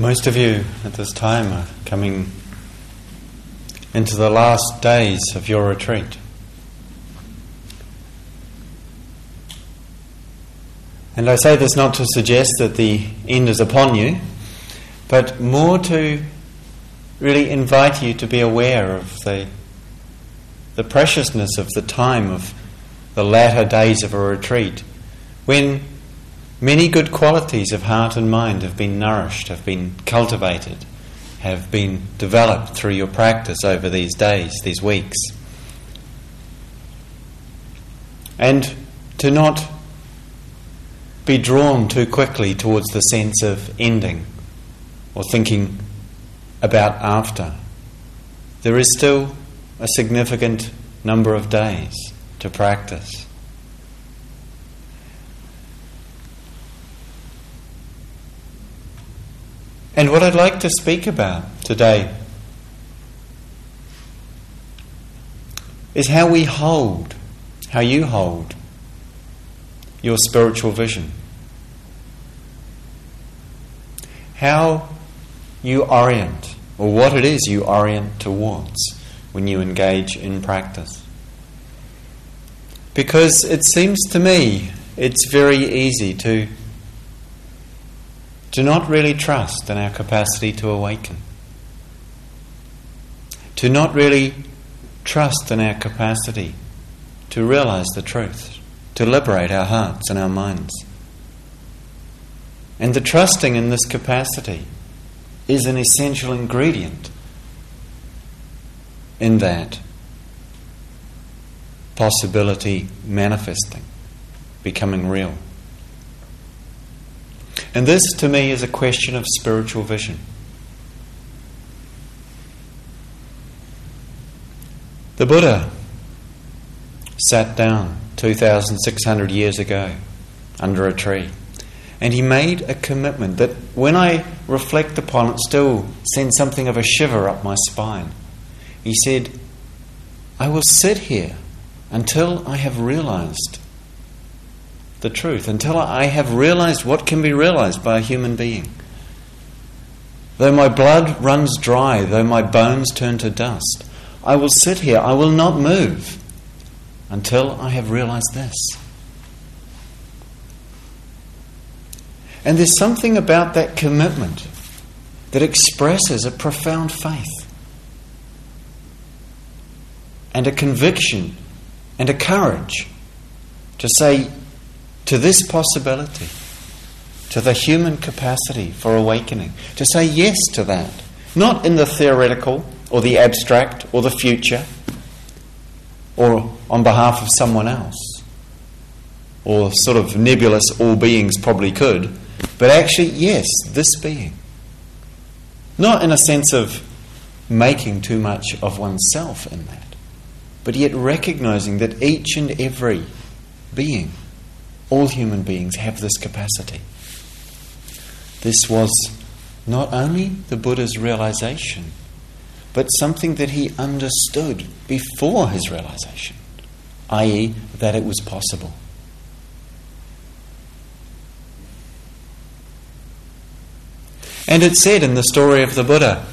Most of you at this time are coming into the last days of your retreat. And I say this not to suggest that the end is upon you, but more to really invite you to be aware of the, the preciousness of the time of the latter days of a retreat when many good qualities of heart and mind have been nourished, have been cultivated, have been developed through your practice over these days, these weeks. And to not be drawn too quickly towards the sense of ending or thinking about after. There is still a significant number of days to practice. And what I'd like to speak about today is how we hold, how you hold your spiritual vision. How you orient, or what it is you orient towards when you engage in practice. Because it seems to me it's very easy to, to not really trust in our capacity to awaken, to not really trust in our capacity to realize the truth, to liberate our hearts and our minds. And the trusting in this capacity is an essential ingredient in that possibility manifesting, becoming real. And this, to me, is a question of spiritual vision. The Buddha sat down 2,600 years ago under a tree. And he made a commitment that when I reflect upon it, still sends something of a shiver up my spine. He said, I will sit here until I have realized the truth, until I have realized what can be realized by a human being. Though my blood runs dry, though my bones turn to dust, I will sit here, I will not move until I have realized this. And there's something about that commitment that expresses a profound faith and a conviction and a courage to say to this possibility, to the human capacity for awakening, to say yes to that, not in the theoretical or the abstract or the future or on behalf of someone else or sort of nebulous all beings probably could but actually, yes, this being. Not in a sense of making too much of oneself in that, but yet recognizing that each and every being, all human beings, have this capacity. This was not only the Buddha's realization, but something that he understood before his realization, i.e., that it was possible. And it's said in the story of the Buddha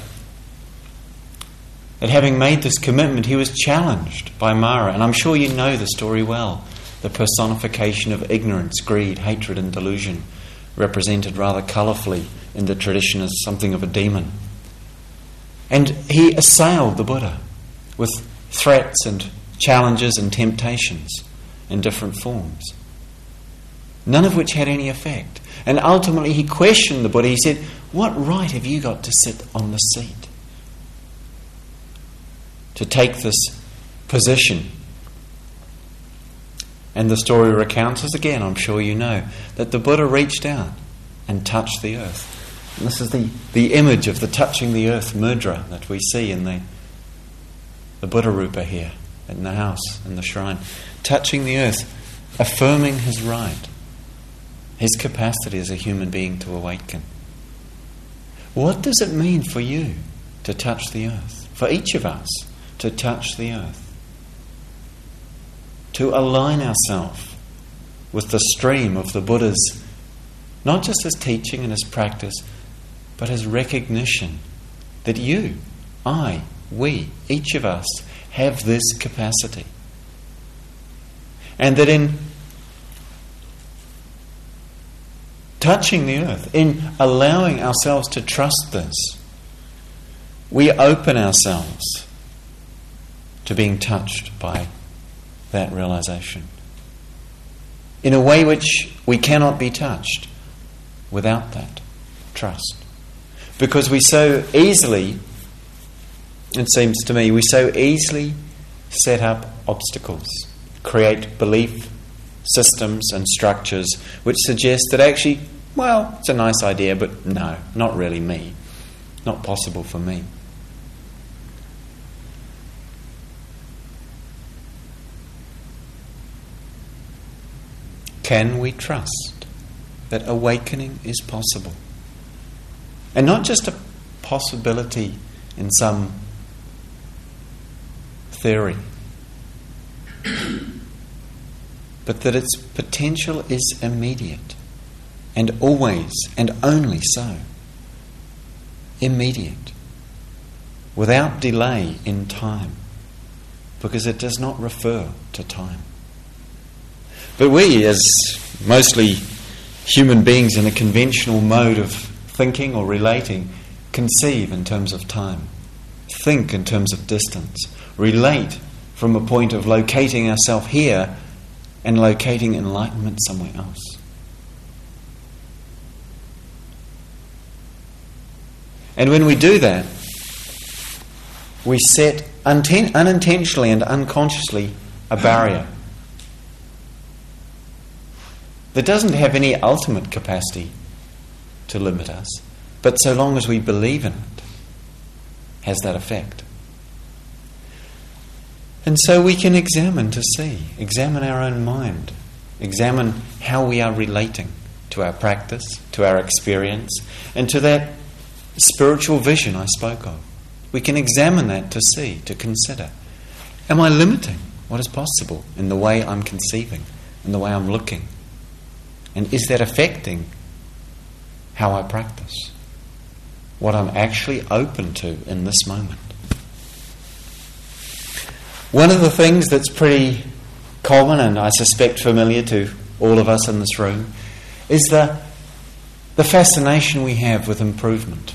that having made this commitment, he was challenged by Mara. And I'm sure you know the story well the personification of ignorance, greed, hatred, and delusion, represented rather colourfully in the tradition as something of a demon. And he assailed the Buddha with threats and challenges and temptations in different forms, none of which had any effect. And ultimately, he questioned the Buddha. He said, What right have you got to sit on the seat? To take this position. And the story recounts us again, I'm sure you know, that the Buddha reached out and touched the earth. And this is the, the image of the touching the earth mudra that we see in the, the Buddha Rupa here in the house, in the shrine. Touching the earth, affirming his right his capacity as a human being to awaken. What does it mean for you to touch the earth? For each of us to touch the earth? To align ourselves with the stream of the Buddha's, not just his teaching and his practice, but as recognition that you, I, we, each of us have this capacity. And that in touching the earth, in allowing ourselves to trust this, we open ourselves to being touched by that realization in a way which we cannot be touched without that trust. Because we so easily, it seems to me, we so easily set up obstacles, create belief systems and structures which suggest that actually, well, it's a nice idea, but no, not really me. Not possible for me. Can we trust that awakening is possible? And not just a possibility in some theory, but that its potential is immediate and always and only so. Immediate, without delay in time, because it does not refer to time. But we, as mostly human beings in a conventional mode of thinking or relating, conceive in terms of time, think in terms of distance, relate from a point of locating ourselves here and locating enlightenment somewhere else. And when we do that, we set unintentionally and unconsciously a barrier that doesn't have any ultimate capacity to limit us, but so long as we believe in it, has that effect. And so we can examine to see, examine our own mind, examine how we are relating to our practice, to our experience, and to that spiritual vision I spoke of. We can examine that to see, to consider. Am I limiting what is possible in the way I'm conceiving, in the way I'm looking? And is that affecting how I practice? What I'm actually open to in this moment? One of the things that's pretty common and I suspect familiar to all of us in this room is the, the fascination we have with improvement,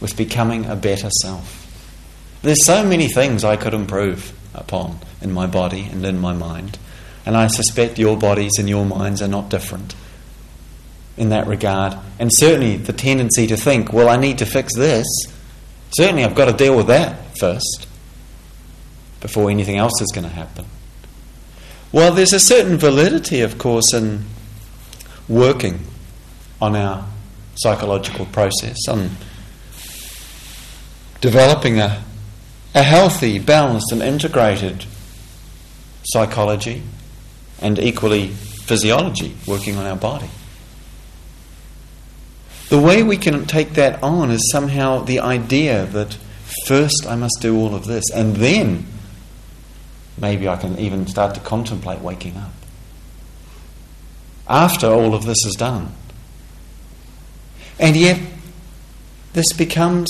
with becoming a better self. There's so many things I could improve upon in my body and in my mind. And I suspect your bodies and your minds are not different in that regard. And certainly the tendency to think, well, I need to fix this. Certainly I've got to deal with that first before anything else is going to happen. Well, there's a certain validity, of course, in working on our psychological process, on developing a, a healthy, balanced, and integrated psychology and equally physiology working on our body. The way we can take that on is somehow the idea that first I must do all of this, and then maybe I can even start to contemplate waking up. After all of this is done. And yet, this becomes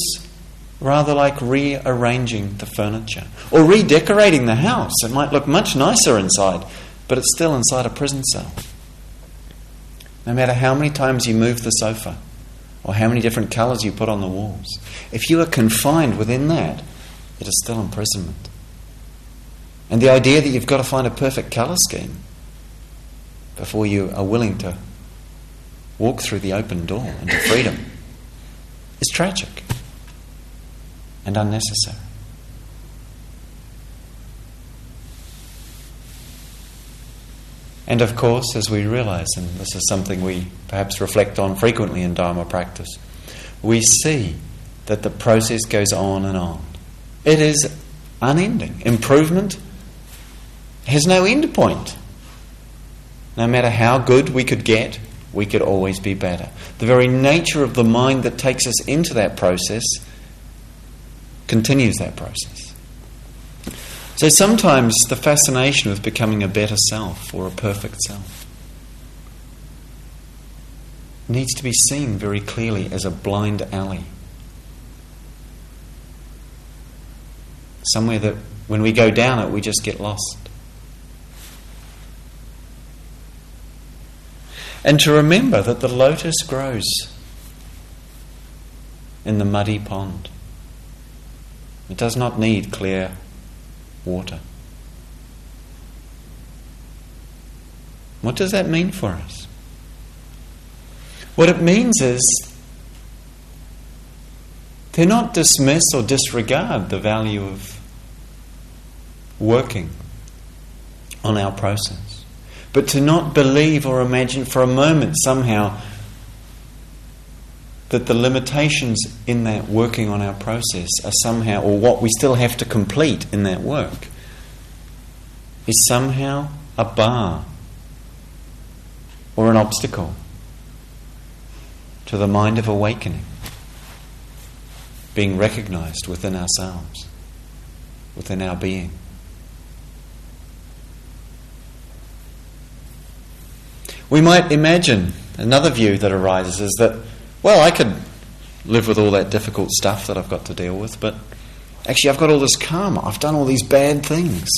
rather like rearranging the furniture or redecorating the house. It might look much nicer inside, but it's still inside a prison cell. No matter how many times you move the sofa or how many different colours you put on the walls, if you are confined within that, it is still imprisonment. And the idea that you've got to find a perfect colour scheme before you are willing to walk through the open door into freedom is tragic and unnecessary. And of course, as we realize, and this is something we perhaps reflect on frequently in Dharma practice, we see that the process goes on and on. It is unending. Improvement has no end point. No matter how good we could get, we could always be better. The very nature of the mind that takes us into that process continues that process. So sometimes the fascination with becoming a better self or a perfect self needs to be seen very clearly as a blind alley. Somewhere that when we go down it, we just get lost. And to remember that the lotus grows in the muddy pond. It does not need clear water. What does that mean for us? What it means is to not dismiss or disregard the value of working on our process, but to not believe or imagine for a moment somehow that the limitations in that working on our process are somehow, or what we still have to complete in that work, is somehow a bar or an obstacle to the mind of awakening being recognized within ourselves, within our being. We might imagine another view that arises is that well, I could live with all that difficult stuff that I've got to deal with, but actually, I've got all this karma. I've done all these bad things.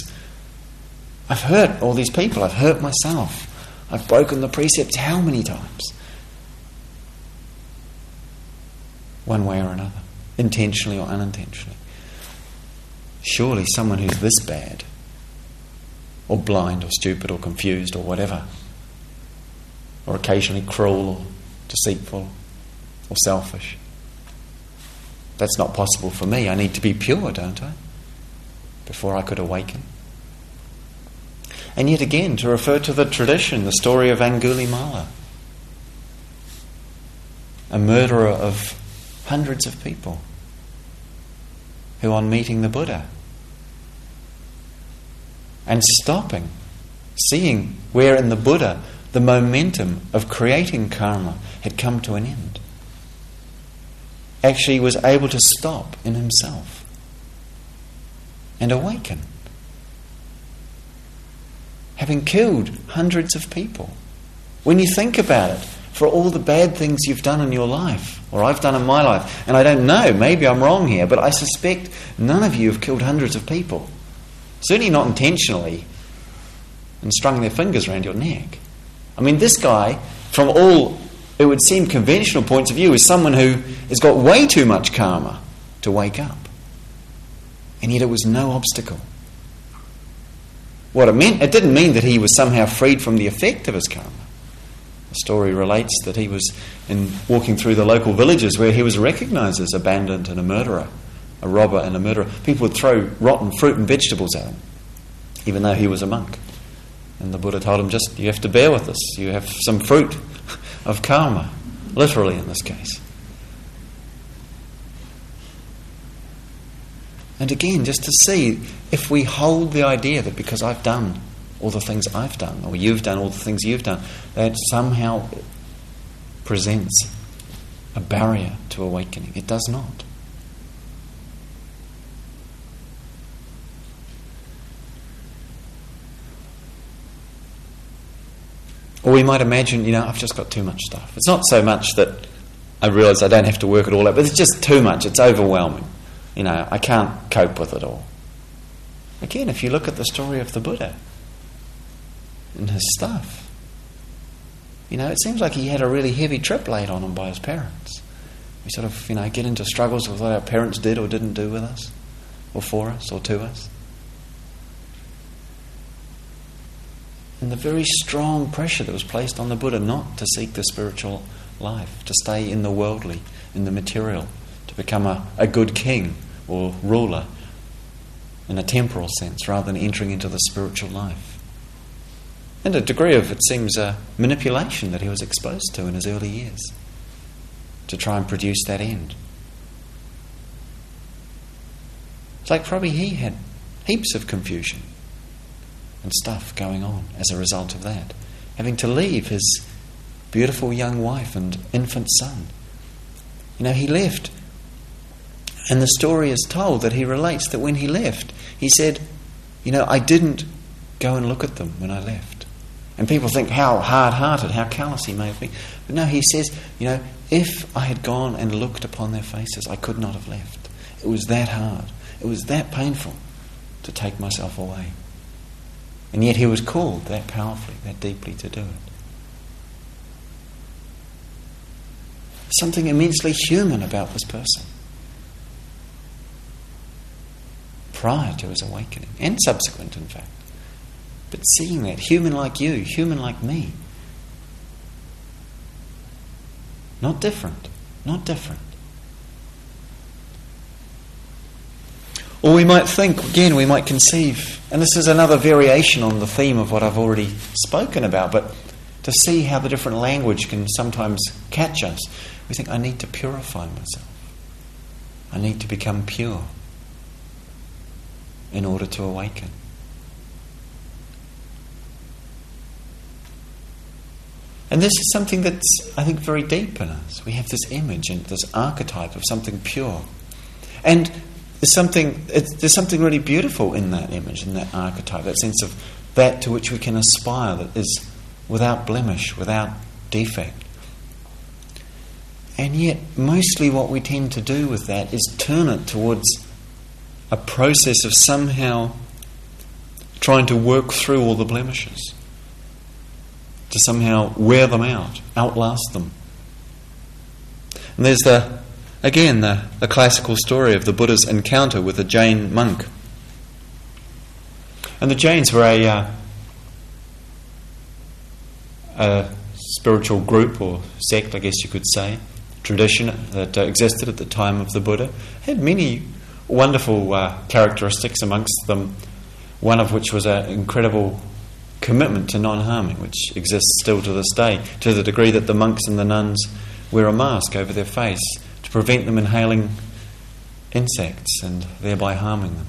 I've hurt all these people. I've hurt myself. I've broken the precepts how many times? One way or another, intentionally or unintentionally. Surely, someone who's this bad, or blind, or stupid, or confused, or whatever, or occasionally cruel, or deceitful, or selfish. That's not possible for me. I need to be pure, don't I? Before I could awaken. And yet again, to refer to the tradition, the story of Angulimala, a murderer of hundreds of people, who, on meeting the Buddha and stopping, seeing where in the Buddha the momentum of creating karma had come to an end, actually was able to stop in himself and awaken. Having killed hundreds of people. When you think about it, for all the bad things you've done in your life, or I've done in my life, and I don't know, maybe I'm wrong here, but I suspect none of you have killed hundreds of people. Certainly not intentionally and strung their fingers around your neck. I mean, this guy, from all it would seem conventional points of view, is someone who has got way too much karma to wake up. And yet it was no obstacle. What it meant, it didn't mean that he was somehow freed from the effect of his karma. The story relates that he was in walking through the local villages where he was recognized as abandoned and a murderer, a robber and a murderer. People would throw rotten fruit and vegetables at him, even though he was a monk. And the Buddha told him, just you have to bear with this. You have some fruit of karma, literally in this case. And again, just to see if we hold the idea that because I've done all the things I've done, or you've done all the things you've done, that somehow presents a barrier to awakening. It does not. Or we might imagine, you know, I've just got too much stuff. It's not so much that I realise I don't have to work it all out, but it's just too much. It's overwhelming. You know, I can't cope with it all. Again, if you look at the story of the Buddha and his stuff, you know, it seems like he had a really heavy trip laid on him by his parents. We sort of, you know, get into struggles with what our parents did or didn't do with us, or for us, or to us. And the very strong pressure that was placed on the Buddha not to seek the spiritual life, to stay in the worldly, in the material, to become a, a good king or ruler in a temporal sense rather than entering into the spiritual life. And a degree of, it seems, a manipulation that he was exposed to in his early years to try and produce that end. It's like probably he had heaps of confusion and stuff going on as a result of that. Having to leave his beautiful young wife and infant son. You know, he left. And the story is told that he relates that when he left, he said, You know, I didn't go and look at them when I left. And people think how hard hearted, how callous he may have been. But no, he says, you know, if I had gone and looked upon their faces, I could not have left. It was that hard. It was that painful to take myself away. And yet he was called that powerfully, that deeply to do it. Something immensely human about this person. Prior to his awakening, and subsequent, in fact. But seeing that, human like you, human like me, not different, not different. Or we might think, again, we might conceive, and this is another variation on the theme of what I've already spoken about, but to see how the different language can sometimes catch us, we think, I need to purify myself. I need to become pure in order to awaken. And this is something that's, I think, very deep in us. We have this image and this archetype of something pure. And there's something, there's something really beautiful in that image, in that archetype, that sense of that to which we can aspire that is without blemish, without defect. And yet, mostly what we tend to do with that is turn it towards a process of somehow trying to work through all the blemishes, to somehow wear them out, outlast them. And there's the Again, the, the classical story of the Buddha's encounter with a Jain monk. And the Jains were a, uh, a spiritual group or sect, I guess you could say, tradition that uh, existed at the time of the Buddha. Had many wonderful uh, characteristics amongst them, one of which was an incredible commitment to non harming, which exists still to this day, to the degree that the monks and the nuns wear a mask over their face prevent them inhaling insects and thereby harming them.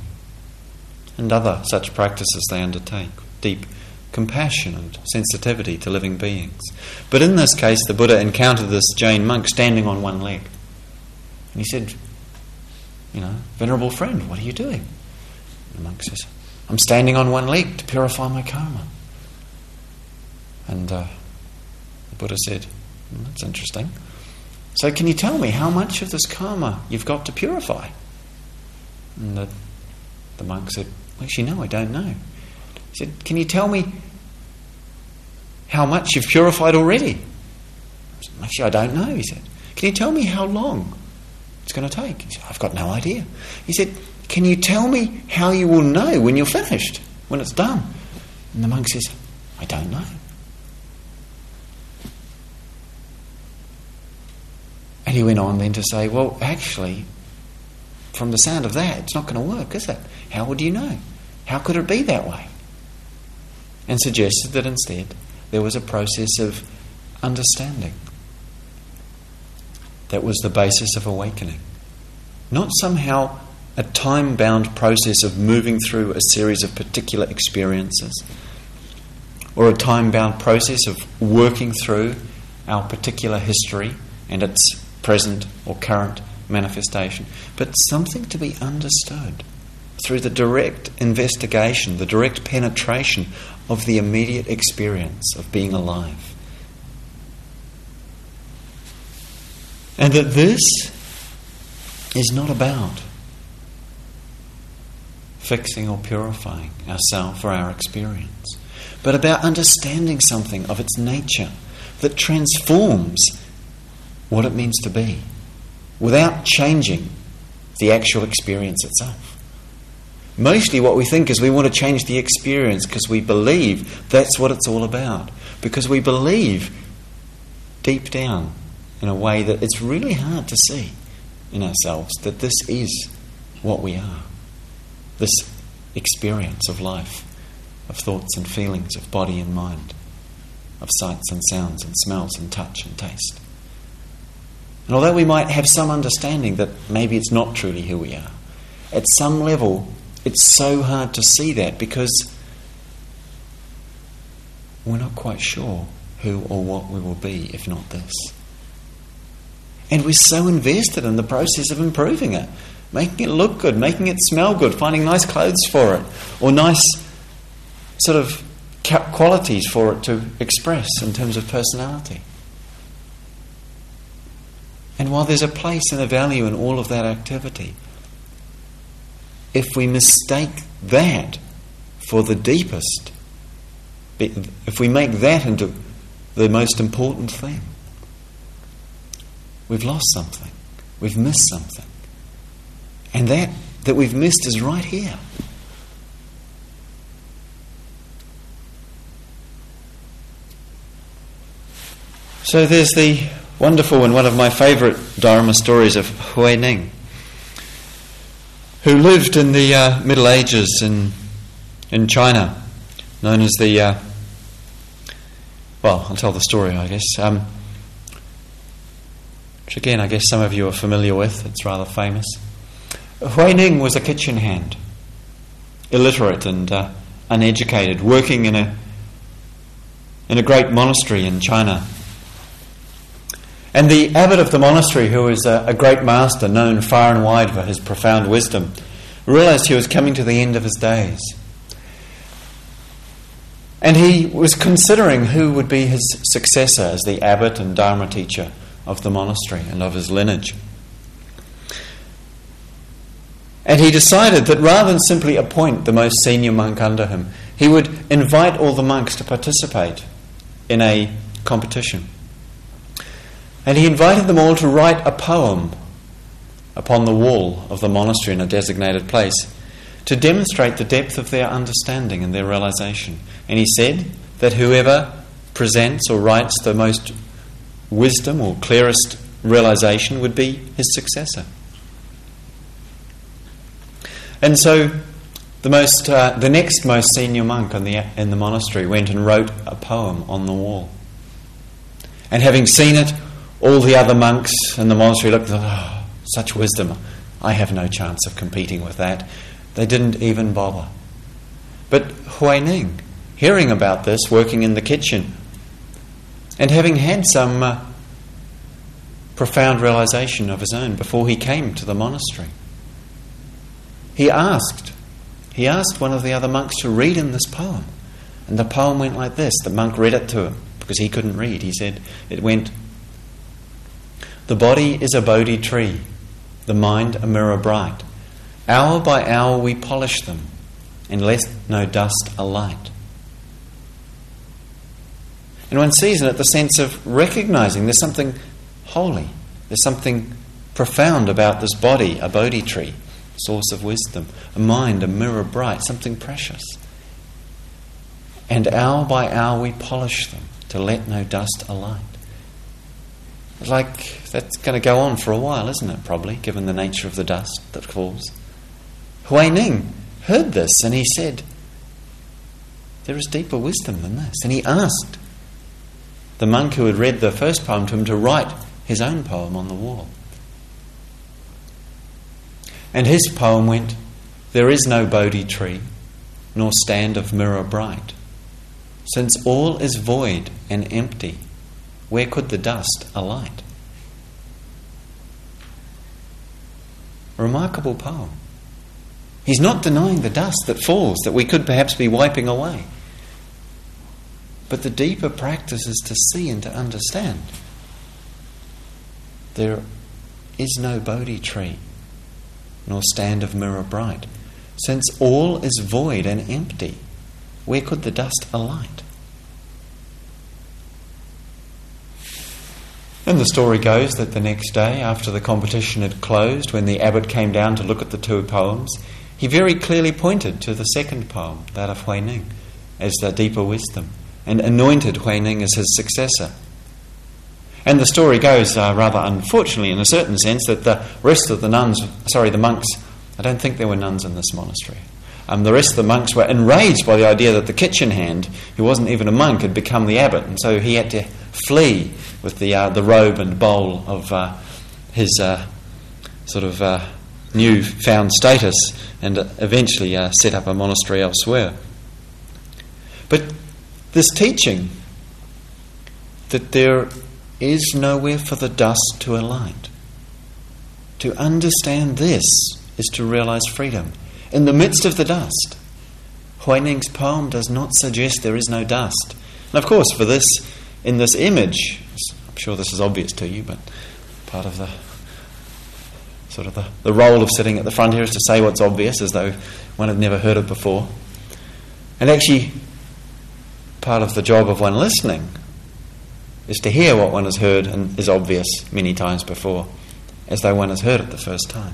And other such practices they undertake. Deep compassion and sensitivity to living beings. But in this case, the Buddha encountered this Jain monk standing on one leg. And he said, You know, Venerable friend, what are you doing? And the monk says, I'm standing on one leg to purify my karma. And uh, the Buddha said, well, That's interesting. So, can you tell me how much of this karma you've got to purify? And the, the monk said, Actually, no, I don't know. He said, Can you tell me how much you've purified already? I Said, Actually, I don't know, he said. Can you tell me how long it's going to take? He said, I've got no idea. He said, Can you tell me how you will know when you're finished, when it's done? And the monk says, I don't know. And he went on then to say, well, actually, from the sound of that, it's not going to work, is it? How would you know? How could it be that way? And suggested that instead there was a process of understanding that was the basis of awakening. Not somehow a time bound process of moving through a series of particular experiences or a time bound process of working through our particular history and its present or current manifestation, but something to be understood through the direct investigation, the direct penetration of the immediate experience of being alive. And that this is not about fixing or purifying ourself or our experience, but about understanding something of its nature that transforms what it means to be without changing the actual experience itself. Mostly, what we think is we want to change the experience because we believe that's what it's all about. Because we believe deep down in a way that it's really hard to see in ourselves that this is what we are. This experience of life, of thoughts and feelings, of body and mind, of sights and sounds and smells and touch and taste. And although we might have some understanding that maybe it's not truly who we are, at some level it's so hard to see that because we're not quite sure who or what we will be if not this. And we're so invested in the process of improving it, making it look good, making it smell good, finding nice clothes for it, or nice sort of qualities for it to express in terms of personality. And while there's a place and a value in all of that activity, if we mistake that for the deepest, if we make that into the most important thing, we've lost something. We've missed something. And that that we've missed is right here. So there's the wonderful and one of my favourite Dharma stories of Huineng, who lived in the uh, Middle Ages in, in China, known as the. Uh, well, I'll tell the story, I guess. Um, which again, I guess some of you are familiar with. It's rather famous. Huineng was a kitchen hand, illiterate and uh, uneducated, working in a in a great monastery in China. And the abbot of the monastery, who was a, a great master, known far and wide for his profound wisdom, realized he was coming to the end of his days. And he was considering who would be his successor as the abbot and Dharma teacher of the monastery and of his lineage. And he decided that rather than simply appoint the most senior monk under him, he would invite all the monks to participate in a competition. And he invited them all to write a poem upon the wall of the monastery in a designated place to demonstrate the depth of their understanding and their realization. And he said that whoever presents or writes the most wisdom or clearest realization would be his successor. And so the, most, uh, the next most senior monk in the, in the monastery went and wrote a poem on the wall. And having seen it, all the other monks in the monastery looked at oh, such wisdom. I have no chance of competing with that. They didn't even bother. But Huineng, hearing about this, working in the kitchen, and having had some uh, profound realization of his own before he came to the monastery, he asked, he asked one of the other monks to read him this poem. And the poem went like this. The monk read it to him because he couldn't read. He said, it went, The body is a Bodhi tree, the mind a mirror bright. Hour by hour we polish them, and let no dust alight. And one sees in it the sense of recognizing there's something holy, there's something profound about this body, a Bodhi tree source of wisdom, a mind, a mirror bright, something precious. And hour by hour we polish them to let no dust alight. Like that's going to go on for a while, isn't it? Probably, given the nature of the dust that falls. Huineng heard this and he said, There is deeper wisdom than this. And he asked the monk who had read the first poem to him to write his own poem on the wall. And his poem went, There is no Bodhi tree, nor stand of mirror bright. Since all is void and empty, where could the dust alight? Remarkable poem. He's not denying the dust that falls that we could perhaps be wiping away. But the deeper practice is to see and to understand. There is no Bodhi tree nor stand of mirror bright. Since all is void and empty, where could the dust alight? And the story goes that the next day, after the competition had closed, when the abbot came down to look at the two poems, he very clearly pointed to the second poem, that of Huineng, as the deeper wisdom, and anointed Huineng as his successor. And the story goes, uh, rather unfortunately, in a certain sense, that the rest of the nuns, sorry, the monks, I don't think there were nuns in this monastery. Um, the rest of the monks were enraged by the idea that the kitchen hand, who wasn't even a monk, had become the abbot, and so he had to flee with the uh, the robe and bowl of uh, his uh, sort of uh, new found status, and eventually uh, set up a monastery elsewhere. But this teaching that there is nowhere for the dust to alight. To understand this is to realize freedom. In the midst of the dust, Huineng's poem does not suggest there is no dust. And of course, for this, in this image, I'm sure this is obvious to you, but part of the sort of the, the role of sitting at the front here is to say what's obvious as though one had never heard it before. And actually, part of the job of one listening is to hear what one has heard and is obvious many times before, as though one has heard it the first time.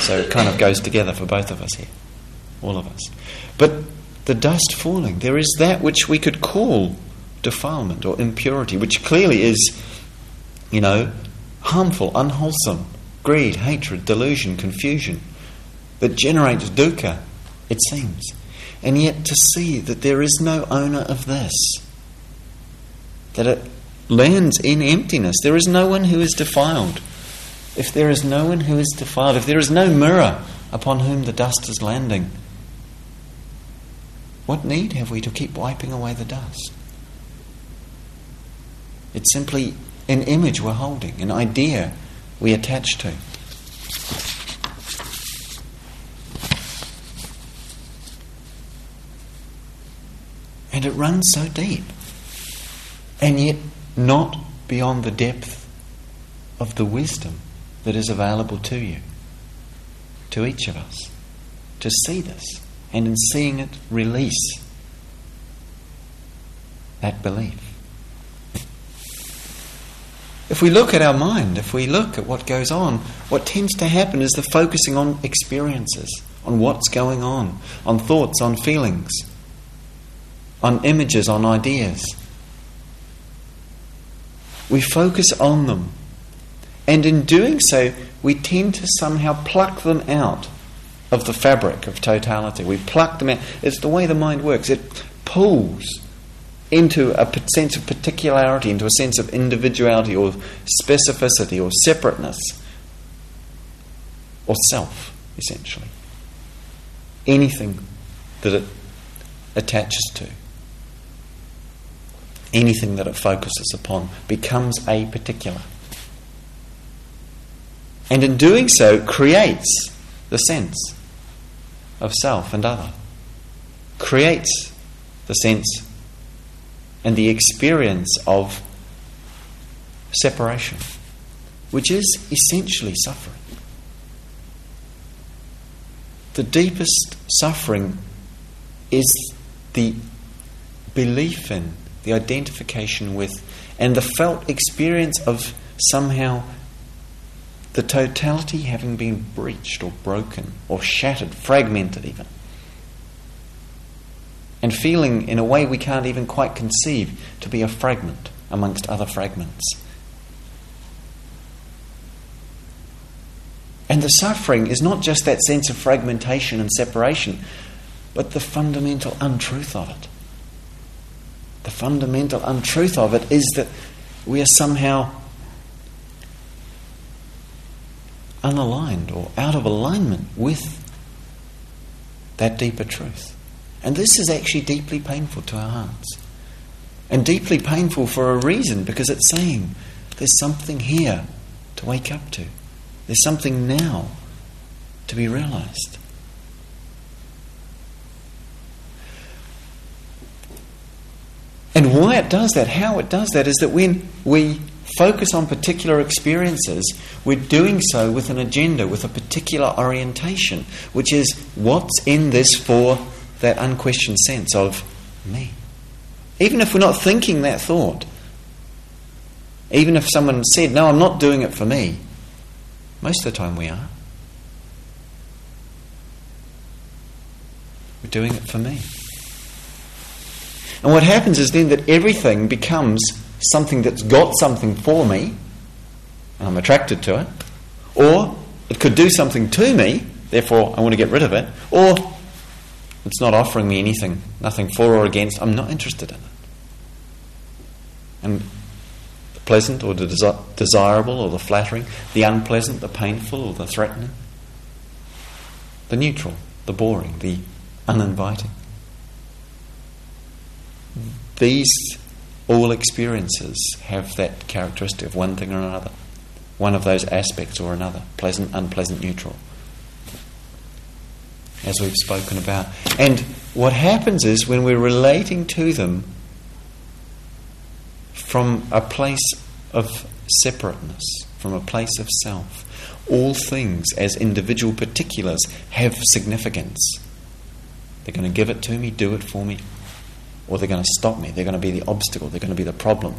So it kind of goes together for both of us here, all of us. But the dust falling, there is that which we could call defilement or impurity, which clearly is, you know, harmful, unwholesome, greed, hatred, delusion, confusion, that generates dukkha, it seems. And yet to see that there is no owner of this, that it lands in emptiness. There is no one who is defiled. If there is no one who is defiled, if there is no mirror upon whom the dust is landing, what need have we to keep wiping away the dust? It's simply an image we're holding, an idea we attach to. And it runs so deep, and yet not beyond the depth of the wisdom that is available to you, to each of us, to see this, and in seeing it, release that belief. If we look at our mind, if we look at what goes on, what tends to happen is the focusing on experiences, on what's going on, on thoughts, on feelings, on images, on ideas. We focus on them. And in doing so, we tend to somehow pluck them out of the fabric of totality. We pluck them out. It's the way the mind works. It pulls into a sense of particularity, into a sense of individuality or specificity or separateness or self, essentially. Anything that it attaches to, anything that it focuses upon, becomes a particular. And in doing so, creates the sense of self and other, creates the sense and the experience of separation, which is essentially suffering. The deepest suffering is the belief in, the identification with, and the felt experience of somehow the totality having been breached or broken or shattered, fragmented even and feeling in a way we can't even quite conceive to be a fragment amongst other fragments. And the suffering is not just that sense of fragmentation and separation, but the fundamental untruth of it. The fundamental untruth of it is that we are somehow unaligned or out of alignment with that deeper truth. And this is actually deeply painful to our hearts. And deeply painful for a reason, because it's saying there's something here to wake up to. There's something now to be realized. And why it does that, how it does that, is that when we focus on particular experiences, we're doing so with an agenda, with a particular orientation, which is what's in this for that unquestioned sense of me. Even if we're not thinking that thought, even if someone said, No, I'm not doing it for me, most of the time we are. We're doing it for me. And what happens is then that everything becomes something that's got something for me, and I'm attracted to it, or it could do something to me, therefore I want to get rid of it, or it's not offering me anything, nothing for or against. I'm not interested in it. And the pleasant or the desi- desirable or the flattering, the unpleasant, the painful or the threatening, the neutral, the boring, the uninviting. These all experiences have that characteristic of one thing or another, one of those aspects or another pleasant, unpleasant, neutral. As we've spoken about. And what happens is when we're relating to them from a place of separateness, from a place of self, all things as individual particulars have significance. They're going to give it to me, do it for me, or they're going to stop me. They're going to be the obstacle, they're going to be the problem,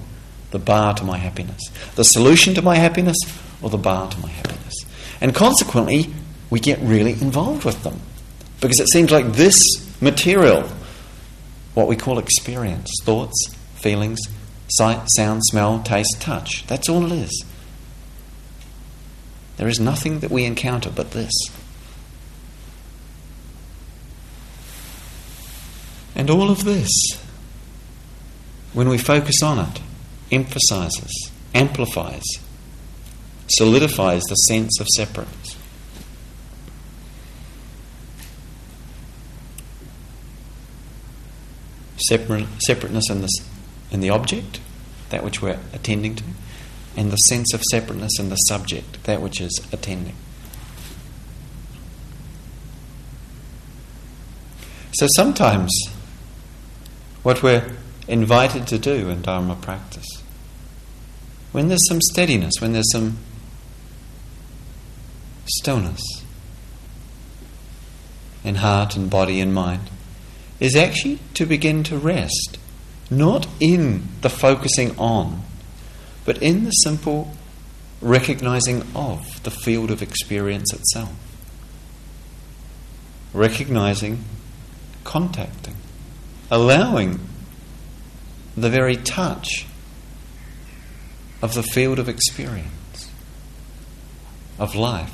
the bar to my happiness, the solution to my happiness, or the bar to my happiness. And consequently, we get really involved with them because it seems like this material, what we call experience, thoughts, feelings, sight, sound, smell, taste, touch, that's all it is. There is nothing that we encounter but this. And all of this, when we focus on it, emphasizes, amplifies, solidifies the sense of separateness. Separate, separateness in, this, in the object, that which we're attending to, and the sense of separateness in the subject, that which is attending. So sometimes what we're invited to do in Dharma practice, when there's some steadiness, when there's some stillness in heart and body and mind, is actually to begin to rest, not in the focusing on but in the simple recognizing of the field of experience itself. Recognizing, contacting, allowing the very touch of the field of experience, of life,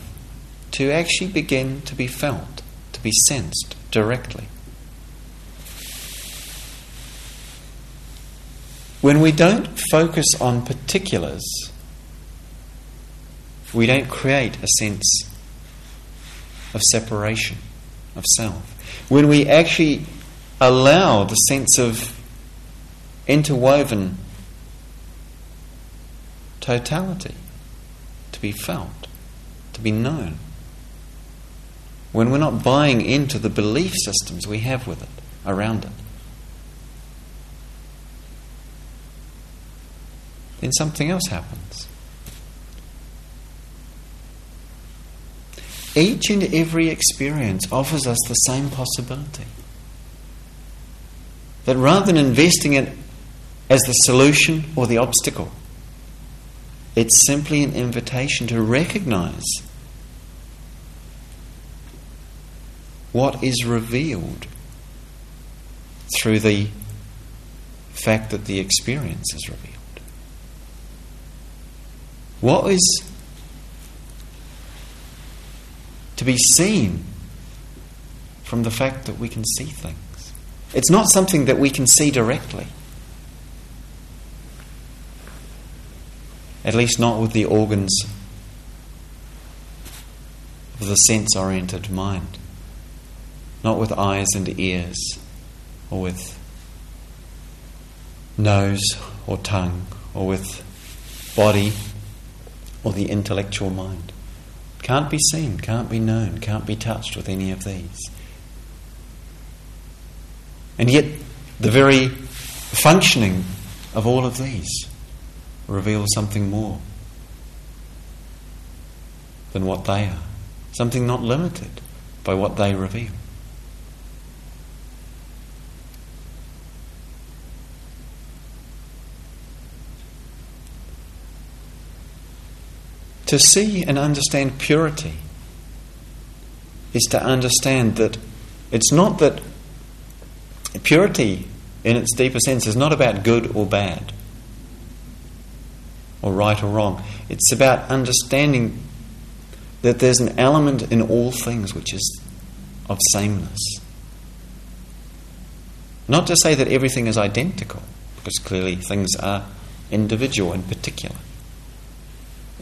to actually begin to be felt, to be sensed directly. When we don't focus on particulars, we don't create a sense of separation, of self. When we actually allow the sense of interwoven totality to be felt, to be known, when we're not buying into the belief systems we have with it, around it, then something else happens. Each and every experience offers us the same possibility. That rather than investing it as the solution or the obstacle, it's simply an invitation to recognize what is revealed through the fact that the experience is revealed. What is to be seen from the fact that we can see things? It's not something that we can see directly. At least not with the organs of the sense oriented mind. Not with eyes and ears, or with nose or tongue, or with body or the intellectual mind. Can't be seen, can't be known, can't be touched with any of these. And yet, the very functioning of all of these reveals something more than what they are, something not limited by what they reveal. To see and understand purity is to understand that it's not that purity, in its deeper sense, is not about good or bad, or right or wrong. It's about understanding that there's an element in all things which is of sameness. Not to say that everything is identical, because clearly things are individual and particular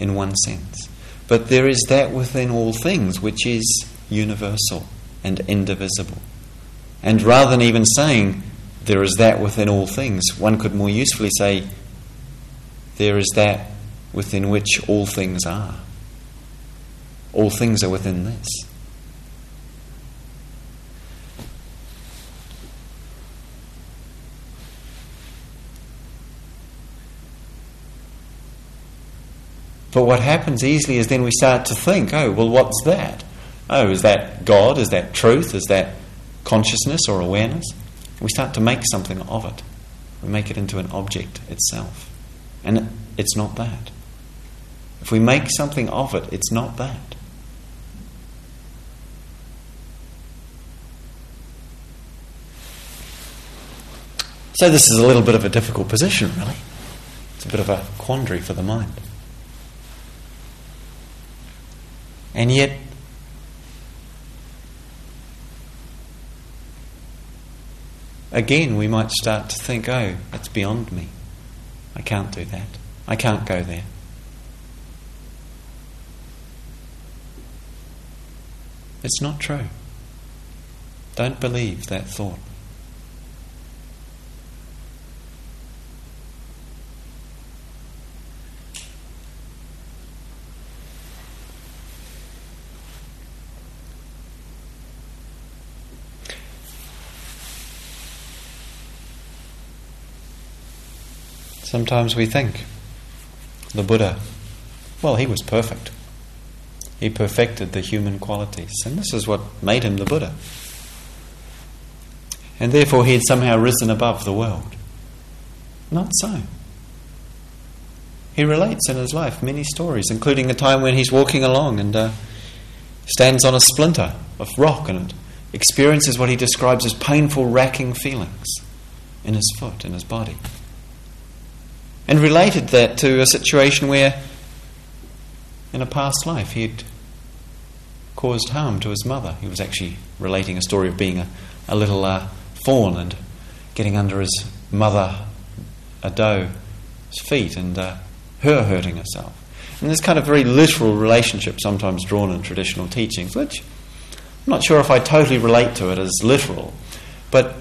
in one sense. But there is that within all things which is universal and indivisible. And rather than even saying there is that within all things, one could more usefully say there is that within which all things are. All things are within this. But what happens easily is then we start to think, oh, well, what's that? Oh, is that God? Is that truth? Is that consciousness or awareness? We start to make something of it. We make it into an object itself. And it's not that. If we make something of it, it's not that. So, this is a little bit of a difficult position, really. It's a bit of a quandary for the mind. And yet, again, we might start to think, oh, that's beyond me. I can't do that. I can't go there. It's not true. Don't believe that thought. Sometimes we think the Buddha, well, he was perfect. He perfected the human qualities, and this is what made him the Buddha. And therefore, he had somehow risen above the world. Not so. He relates in his life many stories, including a time when he's walking along and uh, stands on a splinter of rock and experiences what he describes as painful, racking feelings in his foot, in his body and related that to a situation where, in a past life, he had caused harm to his mother. He was actually relating a story of being a, a little uh, fawn and getting under his mother, a doe's feet, and uh, her hurting herself. And this kind of very literal relationship sometimes drawn in traditional teachings, which I'm not sure if I totally relate to it as literal, but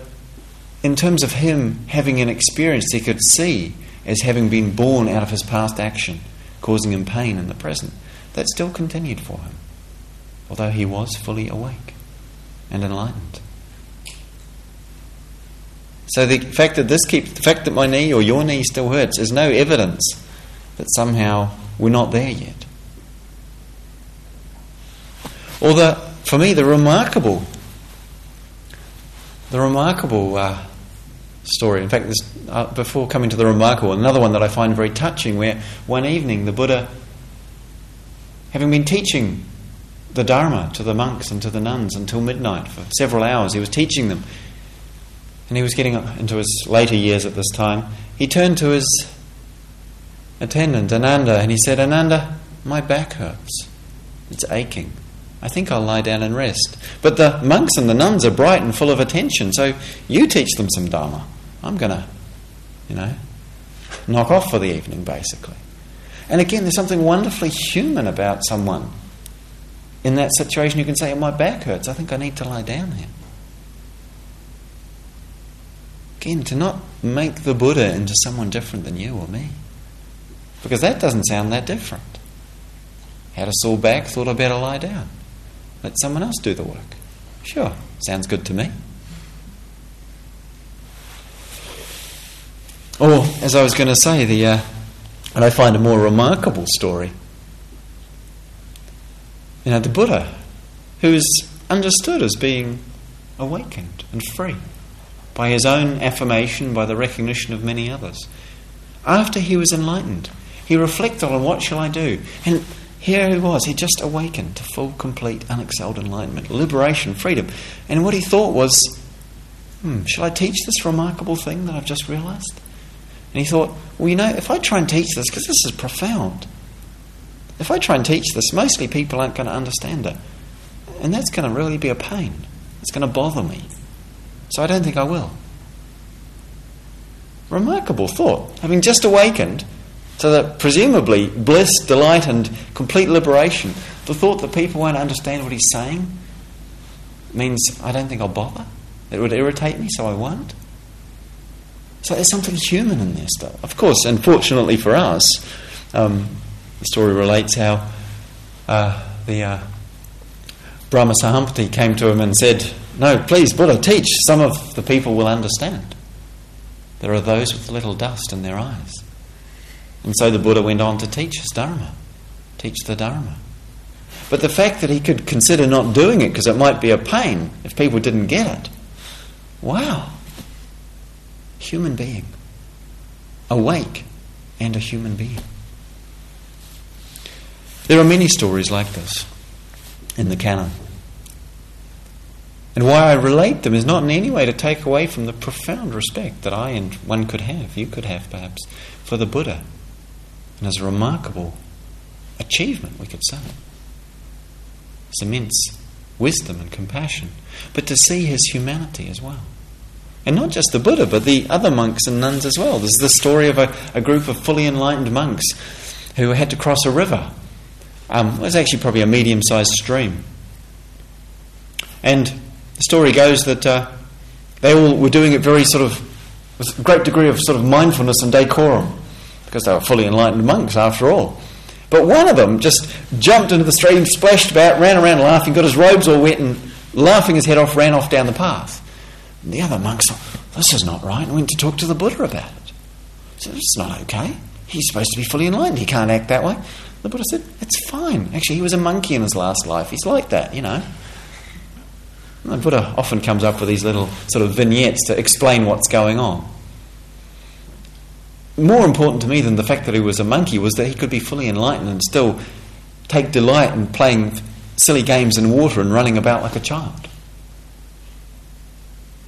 in terms of him having an experience he could see as having been born out of his past action, causing him pain in the present, that still continued for him, although he was fully awake and enlightened. So the fact that this keeps the fact that my knee or your knee still hurts is no evidence that somehow we're not there yet. Or the, for me, the remarkable, the remarkable uh, story. In fact, this, uh, before coming to the remarkable, another one that I find very touching, where one evening the Buddha, having been teaching the Dharma to the monks and to the nuns until midnight for several hours, he was teaching them, and he was getting into his later years at this time. He turned to his attendant, Ananda, and he said, Ananda, my back hurts. It's aching. I think I'll lie down and rest. But the monks and the nuns are bright and full of attention, so you teach them some Dharma. I'm going to, you know, knock off for the evening, basically. And again, there's something wonderfully human about someone. In that situation, you can say, oh, My back hurts. I think I need to lie down here. Again, to not make the Buddha into someone different than you or me. Because that doesn't sound that different. Had a sore back, thought I'd better lie down. Let someone else do the work. Sure, sounds good to me. Or, as I was going to say, the uh, and I find a more remarkable story. You know, the Buddha, who is understood as being awakened and free by his own affirmation, by the recognition of many others. After he was enlightened, he reflected on what shall I do? And here he was, he just awakened to full, complete, unexcelled enlightenment, liberation, freedom. And what he thought was, hmm, shall I teach this remarkable thing that I've just realized? And he thought, well, you know, if I try and teach this, because this is profound, if I try and teach this, mostly people aren't going to understand it. And that's going to really be a pain. It's going to bother me. So I don't think I will. Remarkable thought. Having just awakened to that presumably bliss, delight, and complete liberation, the thought that people won't understand what he's saying means I don't think I'll bother. It would irritate me, so I won't. So there's something human in this, though. Of course, unfortunately for us, um, the story relates how uh, the uh, Brahma Sahampati came to him and said, No, please, Buddha, teach. Some of the people will understand. There are those with little dust in their eyes. And so the Buddha went on to teach his Dharma. teach the Dharma. But the fact that he could consider not doing it because it might be a pain if people didn't get it. Wow. Human being. Awake and a human being. There are many stories like this in the canon. And why I relate them is not in any way to take away from the profound respect that I and one could have, you could have perhaps, for the Buddha and his remarkable achievement, we could say. His immense wisdom and compassion, but to see his humanity as well. And not just the Buddha, but the other monks and nuns as well. There's the story of a, a group of fully enlightened monks who had to cross a river. Um, it was actually probably a medium sized stream. And the story goes that uh, they all were doing it very sort of, with a great degree of sort of mindfulness and decorum, because they were fully enlightened monks after all. But one of them just jumped into the stream, splashed about, ran around laughing, got his robes all wet, and laughing his head off, ran off down the path. And the other monks thought, this is not right, and went to talk to the Buddha about it. So it's not okay. He's supposed to be fully enlightened. He can't act that way. The Buddha said, it's fine. Actually, he was a monkey in his last life. He's like that, you know. And the Buddha often comes up with these little sort of vignettes to explain what's going on. More important to me than the fact that he was a monkey was that he could be fully enlightened and still take delight in playing silly games in water and running about like a child.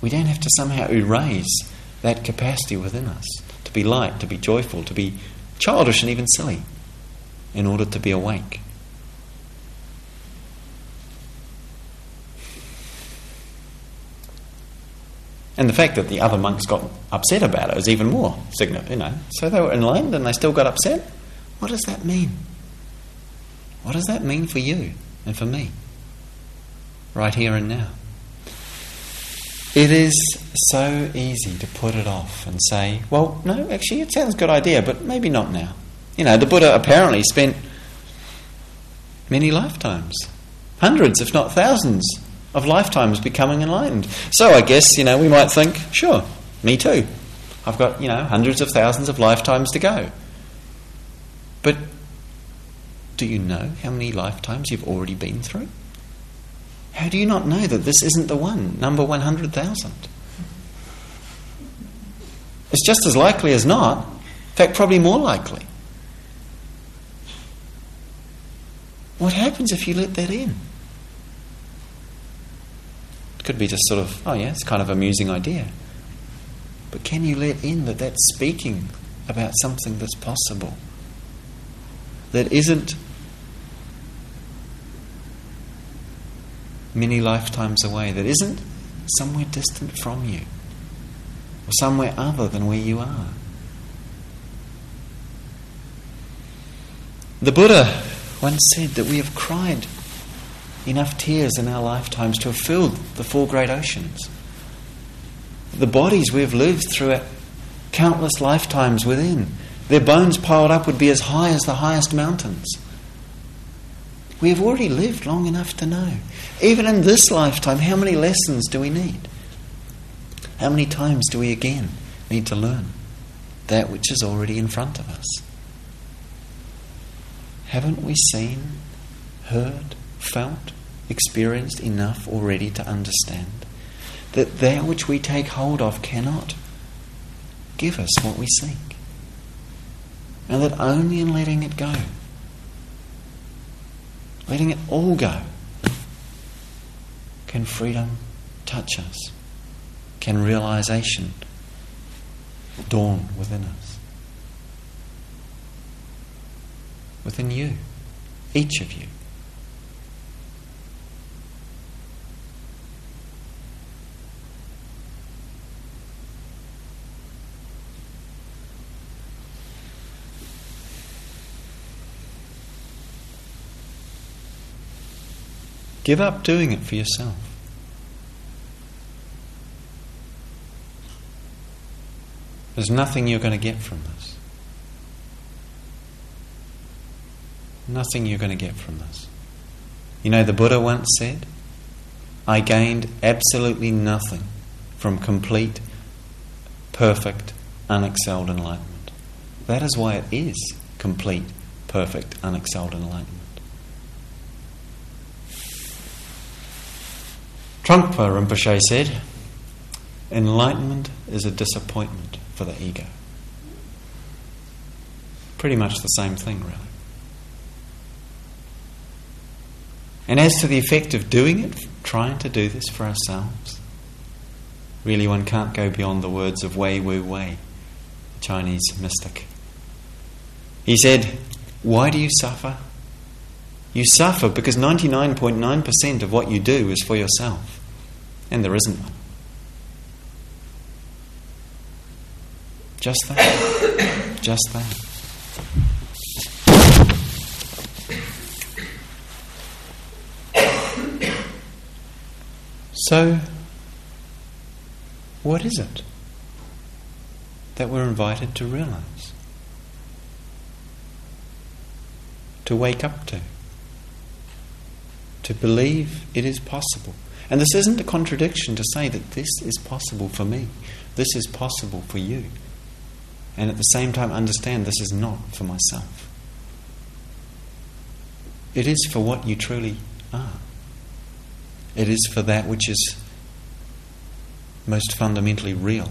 We don't have to somehow erase that capacity within us to be light, to be joyful, to be childish and even silly in order to be awake. And the fact that the other monks got upset about it is even more significant, you know. So they were enlightened and they still got upset? What does that mean? What does that mean for you and for me? Right here and now. It is so easy to put it off and say, well, no, actually, it sounds a good idea, but maybe not now. You know, the Buddha apparently spent many lifetimes, hundreds, if not thousands, of lifetimes becoming enlightened. So I guess, you know, we might think, sure, me too. I've got, you know, hundreds of thousands of lifetimes to go. But do you know how many lifetimes you've already been through? How do you not know that this isn't the one, number 100,000? It's just as likely as not, in fact, probably more likely. What happens if you let that in? Could be just sort of, oh yeah, it's kind of amusing idea. But can you let in that that's speaking about something that's possible? That isn't many lifetimes away, that isn't somewhere distant from you, or somewhere other than where you are. The Buddha once said that we have cried enough tears in our lifetimes to have filled the four great oceans. The bodies we have lived through countless lifetimes within, their bones piled up would be as high as the highest mountains. We have already lived long enough to know. Even in this lifetime, how many lessons do we need? How many times do we again need to learn that which is already in front of us? Haven't we seen, heard, felt, experienced enough already to understand that that which we take hold of cannot give us what we seek? And that only in letting it go letting it all go, can freedom touch us? Can realization dawn within us? Within you, each of you. Give up doing it for yourself. There's nothing you're going to get from this. Nothing you're going to get from this. You know, the Buddha once said, I gained absolutely nothing from complete, perfect, unexcelled enlightenment. That is why it is complete, perfect, unexcelled enlightenment. Trungpa Rinpoche said, Enlightenment is a disappointment for the ego. Pretty much the same thing, really. And as to the effect of doing it, trying to do this for ourselves, really one can't go beyond the words of Wei Wu Wei, the Chinese mystic. He said, Why do you suffer? You suffer because 99.9% of what you do is for yourself, and there isn't one. Just that. Just that. So, what is it that we're invited to realize? To wake up to? To believe it is possible. And this isn't a contradiction to say that this is possible for me, this is possible for you. And at the same time, understand this is not for myself. It is for what you truly are. It is for that which is most fundamentally real.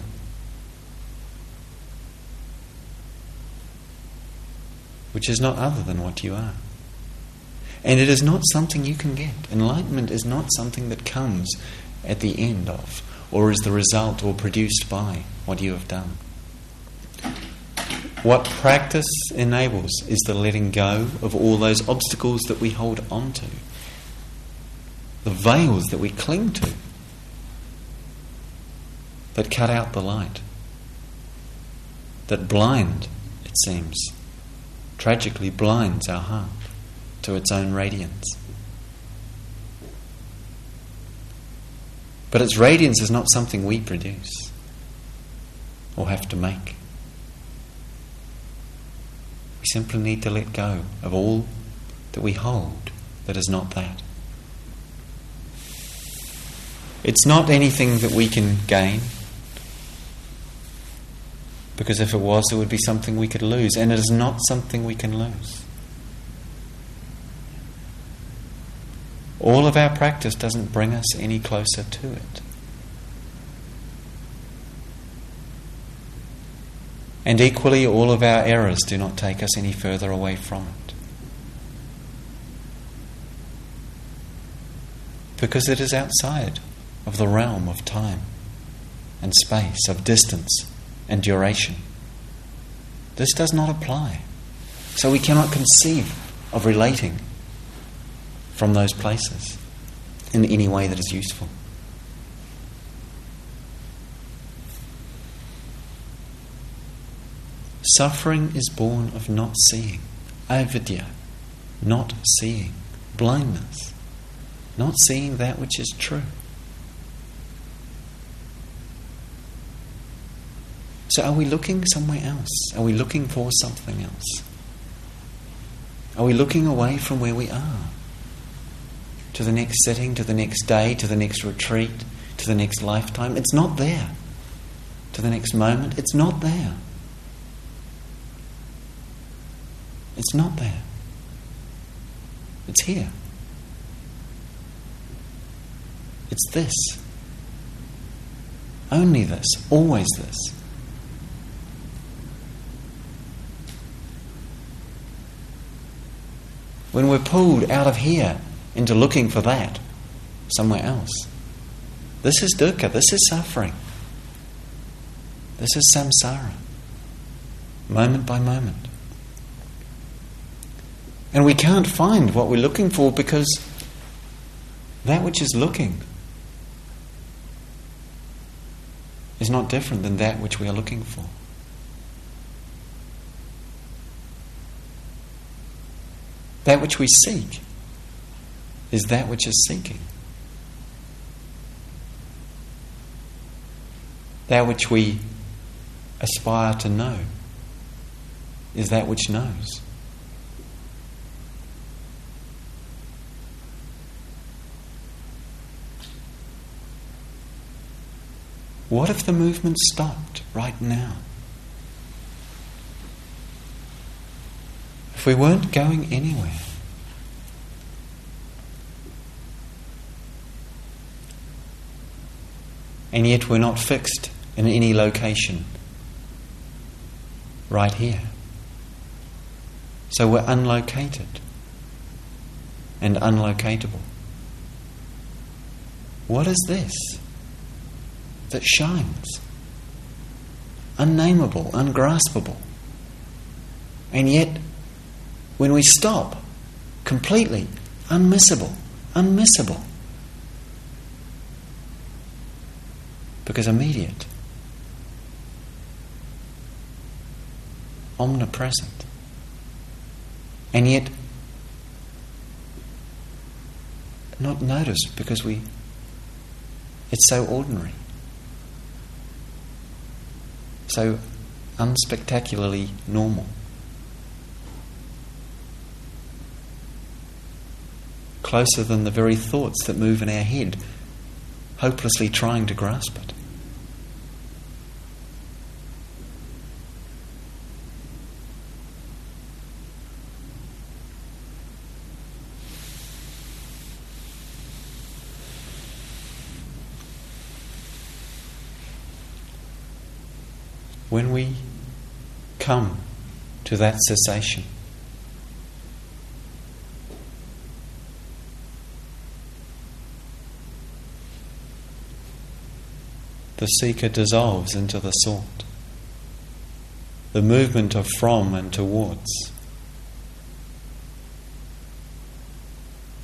Which is not other than what you are. And it is not something you can get. Enlightenment is not something that comes at the end of, or is the result or produced by what you have done. What practice enables is the letting go of all those obstacles that we hold on to the veils that we cling to that cut out the light, that blind, it seems, tragically blinds our heart to its own radiance. But its radiance is not something we produce or have to make. We simply need to let go of all that we hold that is not that. It's not anything that we can gain. Because if it was, it would be something we could lose. And it is not something we can lose. All of our practice doesn't bring us any closer to it. And equally, all of our errors do not take us any further away from it. Because it is outside of the realm of time and space, of distance and duration. This does not apply. So we cannot conceive of relating from those places in any way that is useful. Suffering is born of not seeing, avidya, not seeing, blindness, not seeing that which is true. So, are we looking somewhere else? Are we looking for something else? Are we looking away from where we are? To the next setting, to the next day, to the next retreat, to the next lifetime? It's not there. To the next moment? It's not there. It's not there. It's here. It's this. Only this. Always this. when we're pulled out of here into looking for that somewhere else. This is dukkha, this is suffering. This is samsara, moment by moment. And we can't find what we're looking for because that which is looking is not different than that which we are looking for. That which we seek is that which is seeking. That which we aspire to know is that which knows. What if the movement stopped right now? if we weren't going anywhere, and yet we're not fixed in any location right here. So we're unlocated and unlocatable. What is this that shines? Unnameable, ungraspable. And yet, when we stop, completely unmissable, unmissable. Because immediate, omnipresent. And yet, not noticed because we it's so ordinary, so unspectacularly normal. Closer than the very thoughts that move in our head, hopelessly trying to grasp it. when we come to that cessation, the seeker dissolves into the sought. The movement of from and towards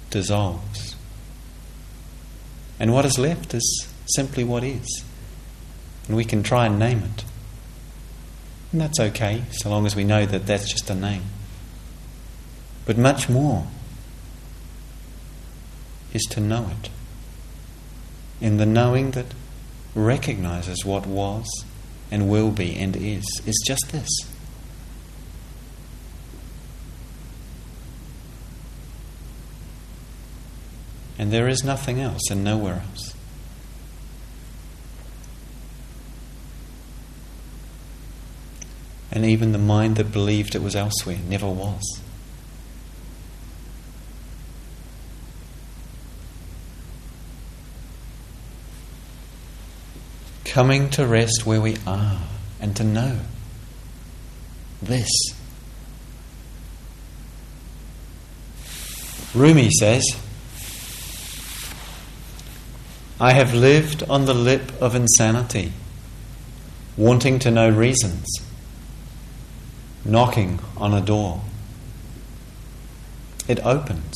dissolves. And what is left is simply what is. And we can try and name it. And that's okay, so long as we know that that's just a name. But much more is to know it. In the knowing that recognizes what was and will be and is, is just this. And there is nothing else and nowhere else. And even the mind that believed it was elsewhere never was. Coming to rest where we are and to know this. Rumi says, I have lived on the lip of insanity, wanting to know reasons knocking on a door. It opens.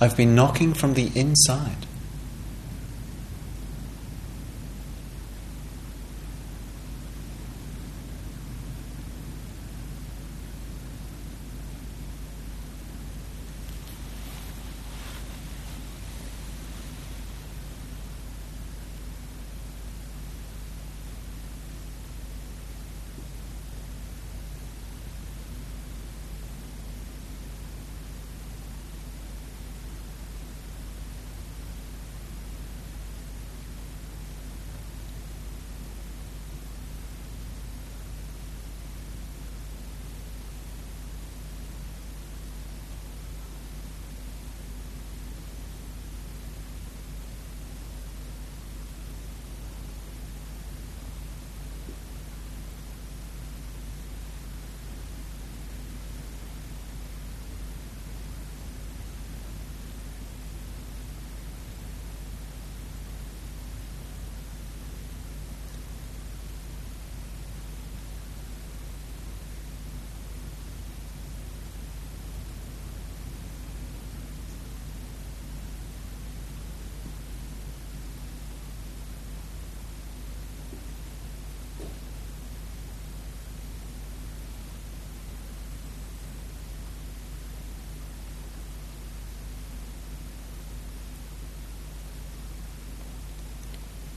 I've been knocking from the inside.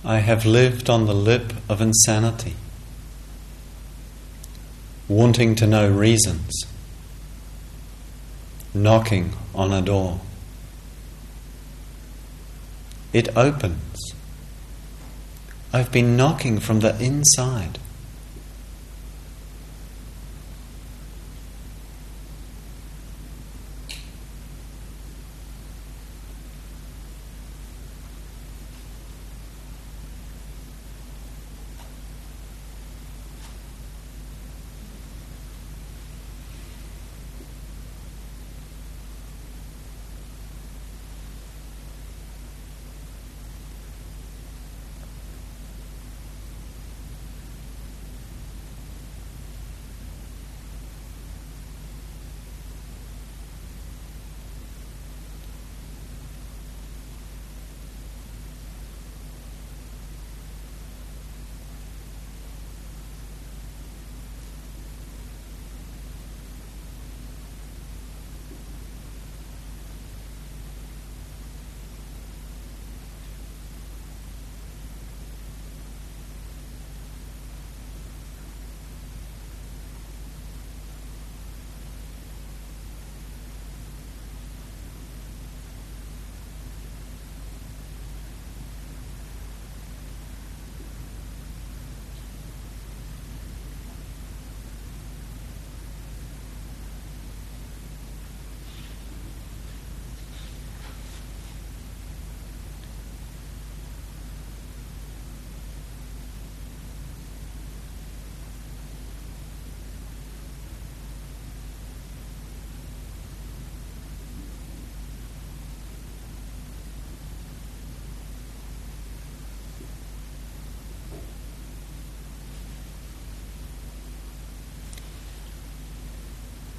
I have lived on the lip of insanity, wanting to know reasons, knocking on a door. It opens. I've been knocking from the inside.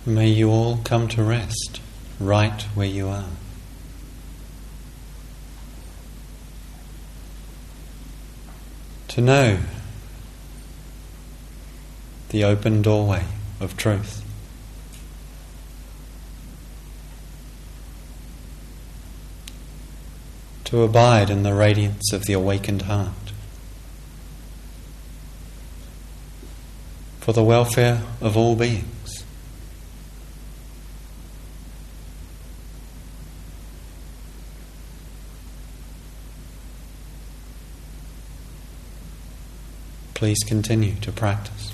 May you all come to rest right where you are. To know the open doorway of truth. To abide in the radiance of the awakened heart. For the welfare of all beings. Please continue to practice.